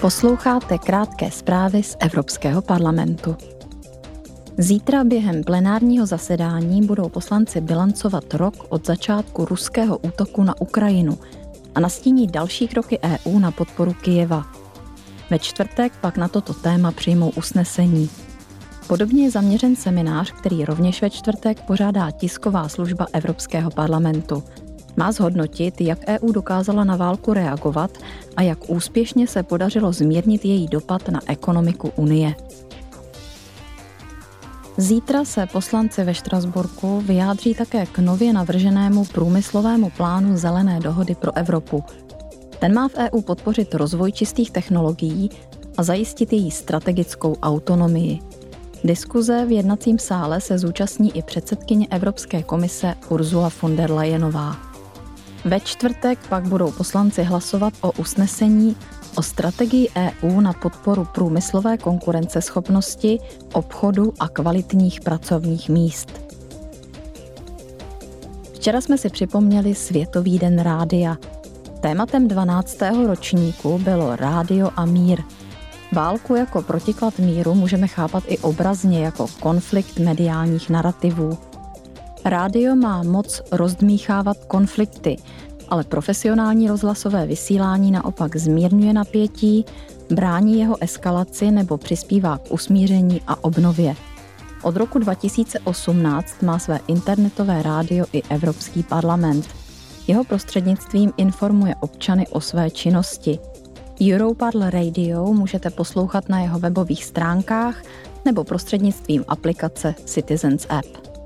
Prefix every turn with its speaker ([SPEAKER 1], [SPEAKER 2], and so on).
[SPEAKER 1] Posloucháte krátké zprávy z Evropského parlamentu. Zítra během plenárního zasedání budou poslanci bilancovat rok od začátku ruského útoku na Ukrajinu a nastíní další kroky EU na podporu Kyjeva. Ve čtvrtek pak na toto téma přijmou usnesení. Podobně je zaměřen seminář, který rovněž ve čtvrtek pořádá tisková služba Evropského parlamentu – má zhodnotit, jak EU dokázala na válku reagovat a jak úspěšně se podařilo zmírnit její dopad na ekonomiku Unie. Zítra se poslanci ve Štrasburku vyjádří také k nově navrženému průmyslovému plánu Zelené dohody pro Evropu. Ten má v EU podpořit rozvoj čistých technologií a zajistit její strategickou autonomii. Diskuze v jednacím sále se zúčastní i předsedkyně Evropské komise Ursula von der Leyenová. Ve čtvrtek pak budou poslanci hlasovat o usnesení o strategii EU na podporu průmyslové konkurenceschopnosti, obchodu a kvalitních pracovních míst. Včera jsme si připomněli Světový den rádia. Tématem 12. ročníku bylo rádio a mír. Válku jako protiklad míru můžeme chápat i obrazně jako konflikt mediálních narrativů. Rádio má moc rozdmíchávat konflikty, ale profesionální rozhlasové vysílání naopak zmírňuje napětí, brání jeho eskalaci nebo přispívá k usmíření a obnově. Od roku 2018 má své internetové rádio i Evropský parlament. Jeho prostřednictvím informuje občany o své činnosti. Europarl Radio můžete poslouchat na jeho webových stránkách nebo prostřednictvím aplikace Citizens App.